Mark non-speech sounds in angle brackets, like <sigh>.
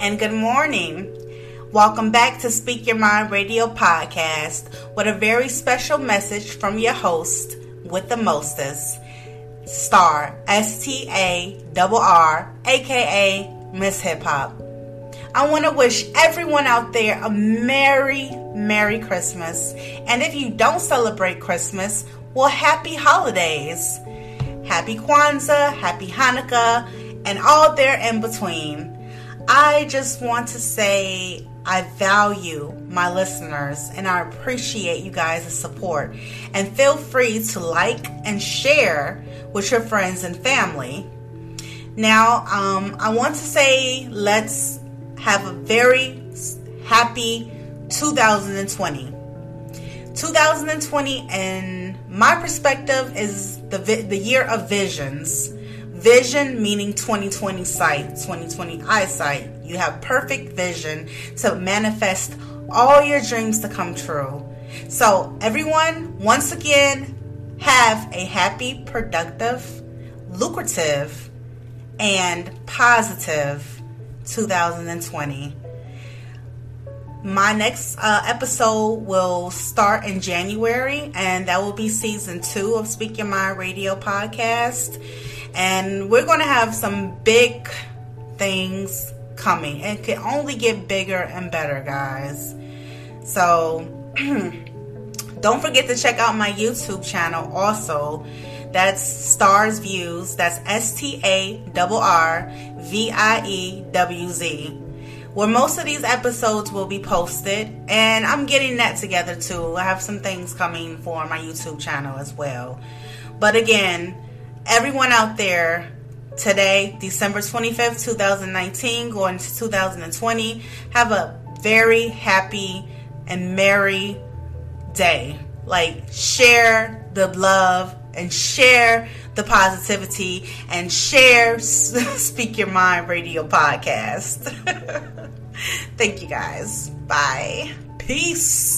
And good morning. Welcome back to Speak Your Mind Radio Podcast with a very special message from your host with the mostest, Starr S T A R R, aka Miss Hip Hop. I want to wish everyone out there a Merry, Merry Christmas. And if you don't celebrate Christmas, well, happy holidays. Happy Kwanzaa, happy Hanukkah, and all there in between. I just want to say I value my listeners and I appreciate you guys' support. And feel free to like and share with your friends and family. Now, um, I want to say let's have a very happy 2020. 2020, in my perspective, is the the year of visions. Vision meaning 2020 sight, 2020 eyesight. You have perfect vision to manifest all your dreams to come true. So, everyone, once again, have a happy, productive, lucrative, and positive 2020. My next uh, episode will start in January, and that will be season two of Speak Your Mind Radio podcast and we're going to have some big things coming. It can only get bigger and better, guys. So <clears throat> don't forget to check out my YouTube channel also. That's Starr Viewz. That's S T A R R V I E W Z. Where most of these episodes will be posted, and I'm getting that together too. I have some things coming for my YouTube channel as well. But again, everyone out there today, December 25th, 2019, going to 2020, have a very happy and merry day. Like, share the love and share the positivity and share <laughs> Speak Your Mind Radio podcast. <laughs> Thank you guys. Bye. Peace.